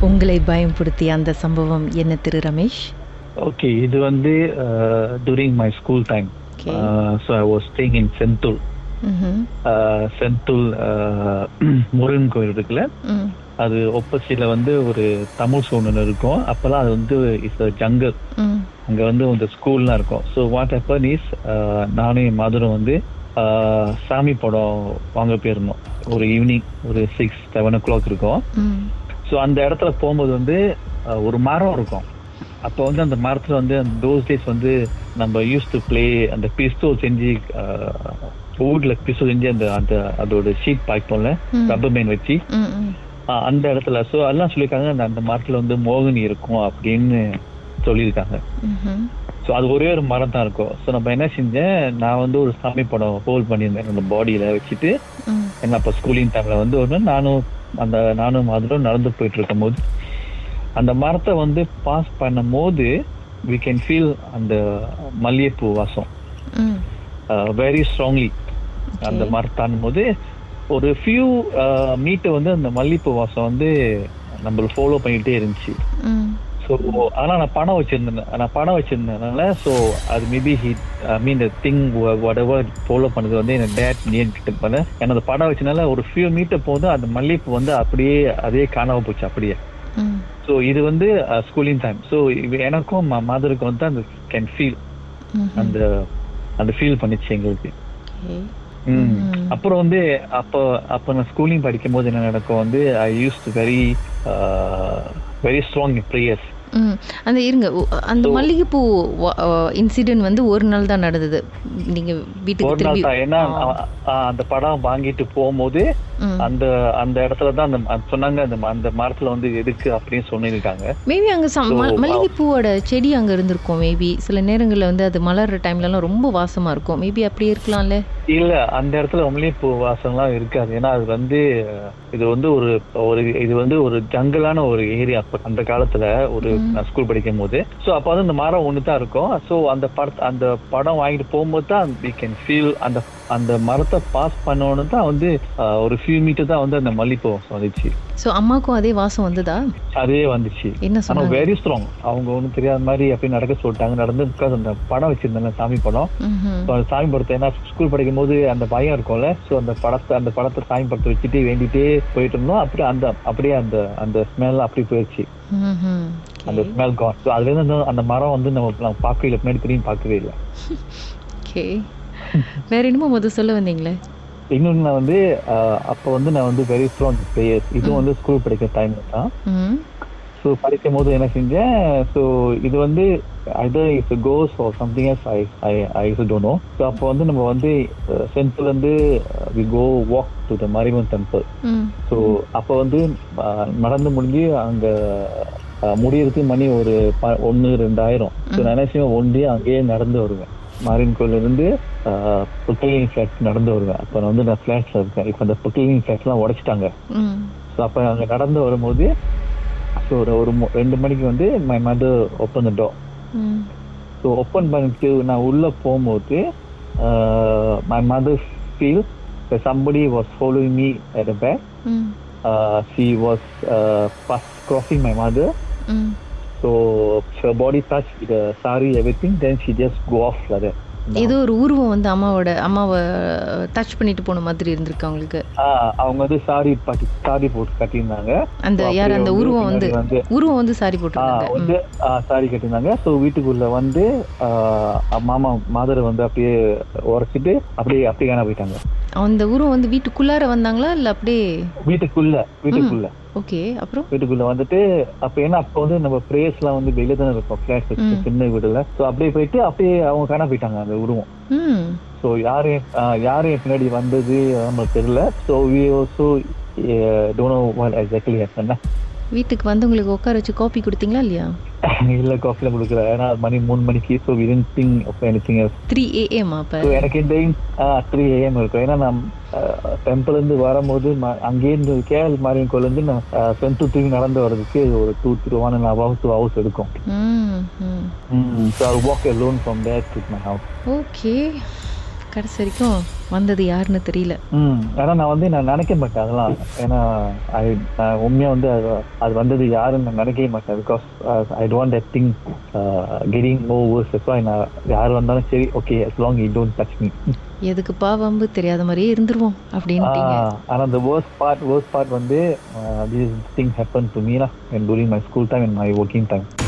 உங்களை பயம்படுத்திய அந்த சம்பவம் என்ன திரு ரமேஷ் ஓகே இது வந்து during my school time Okay. So I was staying in Sentul. Sentul Murugan கோயில் இருக்குல்ல ம். அது ஒப்போசிட்ல வந்து ஒரு தமிழ் சோழன் இருக்கும் அப்பெல்லாம் அது வந்து இட்ஸ் ஜங்கல் ம். அங்க வந்து இந்த ஸ்கூல்லாம் இருக்கும் ஸோ வாட் ஹேப்பன் இஸ் நானும் என் மதுரம் வந்து ஆஹ், சாமி படம் வாங்க போயிருந்தோம் ஒரு ஈவினிங் ஒரு சிக்ஸ் செவன் ஓ கிளாக் இருக்கும் ம். ஸோ அந்த இடத்துல போகும்போது வந்து ஒரு மரம் இருக்கும். அப்போ வந்து அந்த மரத்துல வந்து அந்த தோஸ் டேஸ் வந்து நம்ம யூஸ் டு ப்ளே அந்த பிஸ்டோல் செஞ்சு ஊட்ல பிஸ்டோல் செஞ்சு அந்த அந்த அதோட ஷீட் பாய்ப்போம்ல ம். ரப்பர் மேன் வச்சு. அந்த இடத்துல. ஸோ அதெல்லாம் சொல்லியிருக்காங்க அந்த அந்த மரத்துல வந்து மோகினி இருக்கும் அப்படின்னு சொல்லியிருக்காங்க. ஸோ அது ஒரே ஒரு மரம் தான் இருக்கும். ஸோ நம்ம என்ன செஞ்சேன் நான் வந்து ஒரு சாமி படம் ஹோல்ட் பண்ணியிருந்தேன். என்னோட பாடியில வச்சுட்டு. என்ன அப்போ ஸ்கூலிங் டைம்ல வந்து நாள் நானும் அந்த நானும் மாதிரும் நடந்து போயிட்டு இருக்கும் போது அந்த மரத்தை வந்து பாஸ் பண்ணும் போது வி கேன் ஃபீல் அந்த மல்லிகைப்பூ வாசம். வெரி ஸ்ட்ராங்லி அந்த மரத்தானும் போது ஒரு ஃபியூ மீட்டர் வந்து அந்த மல்லிகைப்பூ வாசம் வந்து நம்மள ஃபாலோ பண்ணிட்டே இருந்துச்சு. ஸோ ஆனா நான் பணம் வச்சிருந்தேன். நான் பணம் வச்சிருந்ததுனால ஸோ அது maybe hit I mean thing whatever follow பண்ணது வந்து என் டேட் நீன் கிட்ட பண்ண. அந்த படம் வச்சனால ஒரு ஃபியூ மீட்டர் போதும் அந்த மல்லிகைப்பூ வந்து அப்படியே அதே காணாம போச்சு அப்படியே. ஸோ இது வந்து ஸ்கூலிங் டைம் ஸோ எனக்கும் மதருக்கும் வந்து அந்த கேன் ஃபீல். அந்த அந்த ஃபீல் பண்ணிச்சு எங்களுக்கு. அப்புறம் வந்து அப்போ அப்போ நான் ஸ்கூலிங் படிக்கும் போது என்ன நடக்கும் வந்து I use to very very strong prayers ம். அந்த இருங்க அந்த மல்லிகைப்பூ இன்சிடென்ட் வந்து ஒரு நாள் தான் நடந்தது. நீங்க வீட்டுக்கு ஒரு நாள் திரும்பி தான். ஏன்னா அந்த படம் வாங்கிட்டு போகும்போது. அந்த அந்த இடத்துல தான் அந்த சொன்னாங்க அந்த அந்த மரத்துல வந்து எதுக்கு அப்படின்னு சொல்லியிருக்காங்க. மேபி அங்க மல்லிகைப்பூவோட செடி அங்க இருந்திருக்கும் மேபி சில நேரங்கள்ல வந்து அது மலர்ற டைம்ல எல்லாம் ரொம்ப வாசமா இருக்கும். மேபி அப்படி இருக்கலாம்ல? இல்ல அந்த இடத்துல மல்லிகைப்பூ வாசம்லாம் இருக்காது. ஏன்னா அது வந்து இது வந்து ஒரு ஒரு இது வந்து ஒரு ஜங்கலான ஒரு ஏரியா அந்த காலத்துல ஒரு நான் ஸ்கூல் படிக்கும் போது ஸோ அப்போ வந்து இந்த மரம் ஒன்று தான் இருக்கும். ஸோ அந்த படத்தை அந்த படம் வாங்கிட்டு போகும்போது தான் வி கேன் ஃபீல் அந்த அந்த மரத்தை பாஸ் பண்ணோன்னு தான் வந்து ஒரு ஃபியூ மீட்டர் தான் வந்து அந்த மல்லிகைப்பூ வாசம் வந்துச்சு. சோ அம்மாக்கும் அதே வாசம் வந்ததா? அதே வந்துச்சு. என்ன சொன்னாங்க வெரி ஸ்ட்ராங் அவங்க ஒன்றும் தெரியாத மாதிரி அப்படி நடக்க சொல்லிட்டாங்க. நடந்து because அந்த படம் வச்சிருந்தேன் சாமி படம். அந்த சாமி படத்தை ஏன்னா ஸ்கூல் படிக்கும் போது அந்த பயம் இருக்கும்ல. ஸோ அந்த படத்தை அந்த படத்தை சாமி படத்தை வச்சுட்டு வேண்டிட்டே போயிட்டு இருந்தோம். அப்படியே அந்த அப்படியே அந்த அந்த ஸ்மெல் அப்படி போயிடுச்சு. அந்த. ஸ்மெல் கான் ஸோ அதுல இருந்து அந்த- மரம் வந்து நம்ம பார்க்கவே இல்லை. பின்னாடி திரும்பி பார்க்கவே இல்லை. Okay. வேற என்னமோ முத சொல்ல வந்தீங்களே? இன்னொன்று நான் வந்து அப்போ வந்து நான் வந்து வெரி ஸ்ட்ராங் பிளேயர்ஸ் இதுவும் வந்து ஸ்கூல் படிக்கிற டைம் தான். ஸோ படிக்கும் போது என்ன செஞ்சேன்? ஸோ இது வந்து either it's cos or something yes I I I don't know so அப்போ வந்து நம்ம வந்து சென்ட்ரல் வந்து we go walk to the Mariamman temple. So அப்போ வந்து நடந்து முடிஞ்சு அங்கே முடியறதுக்கு மணி ஒரு ப ஒன்று ரெண்டாயிரம். ஸோ நான் என்ன செய்வேன்? ஒன்றே அங்கேயே நடந்து வருவேன். மாரியன் கோயிலிருந்து புக்கலிங் ஃபிளாட் நடந்து வருவேன் அப்போ நான் வந்து நான் ஃபிளாட்ஸில் இருக்கேன் இப்போ அந்த புக்கலிங் ஃபிளாட்ஸ்லாம் உடைச்சிட்டாங்க. ஸோ அப்போ அங்கே நடந்து வரும்போது ஸோ ஒரு ஒரு ரெண்டு மணிக்கு வந்து my mother open the. So open பண்ணிட்டு நான் உள்ளே போகும்போது my mother feel somebody was following me at the back ம். she was uh, past crossing my mother ம். So her body touched the sari everything then she just go off like that. ஏதோ ஒரு உருவம் வந்து அம்மாவோட அம்மாவை touch பண்ணிட்டு போன மாதிரி இருந்திருக்கு அவங்களுக்கு. அவங்க வந்து சாரி பாட்டி சாரி போட்டு கட்டியிருந்தாங்க. அந்த யார் அந்த உருவம் வந்து உருவம் வந்து சாரி போட்டிருந்தாங்க. வந்து சாரி கட்டியிருந்தாங்க. ஸோ வீட்டுக்குள்ள வந்து மாமா மாதரை வந்து அப்படியே உரைச்சிட்டு அப்படியே அப்படியே போயிட்டாங்க. அந்த உருவம் வந்து வீட்டுக்குள்ளார வந்தாங்களா? இல்ல அப்படியே வீட்டுக்குள்ள வீட்டுக்குள்ள. ஓகே அப்புறம்? வீட்டுக்குள்ள வந்துட்டு அப்ப ஏன்னா அப்ப வந்து நம்ம பிரேயர்ஸ் எல்லாம் வந்து வெளியே தானே இருக்கும். ஃபிளாட் ம். சின்ன வீடுல. ஸோ அப்படியே போயிட்டு அப்படியே அவங்க காண போயிட்டாங்க அந்த உருவம் ஸோ யாரு யாரு பின்னாடி வந்தது நம்மளுக்கு தெரியல. So we also don't know what exactly happen வீட்டுக்கு வந்தவங்களுக்கு உட்கார வச்சு காபி கொடுத்தீங்களா இல்லையா? இல்ல காஃபில கொடுக்கல. ஏன்னா மணி மூணு மணிக்கு so we didn't think of anything else three AM அப்ப? எனக்கு இந்த த்ரீ ஏஎம் இருக்கும். ஏன்னா நான் டெம்பிள் இருந்து வரும்போது அங்கேருந்து கேஎல் மாரியன் இருந்து நான் சென்ட்டு தூக்கி நடந்து வர்றதுக்கு ஒரு two three one and hours two hours எடுக்கும். So I walk alone from there to my house okay கடைசி வரைக்கும் வந்தது யாருன்னு தெரியல. ம் ஆனா நான் வந்து நான் நினைக்க மாட்டேன் அதெல்லாம். ஏன்னா ஐ நான் உண்மையா வந்து அது அது வந்தது யாருன்னு நான் நினைக்கவே மாட்டேன். Because I don't that think getting overs நான் யார் வந்தாலும் சரி okay as long you don't touch me. எதுக்குப்பா வம்பு? தெரியாத மாதிரியே இருந்துருவோம் ஆஹ் ஆனா the worst part worst part வந்து uh, this thing happened to me lah and during my school time and my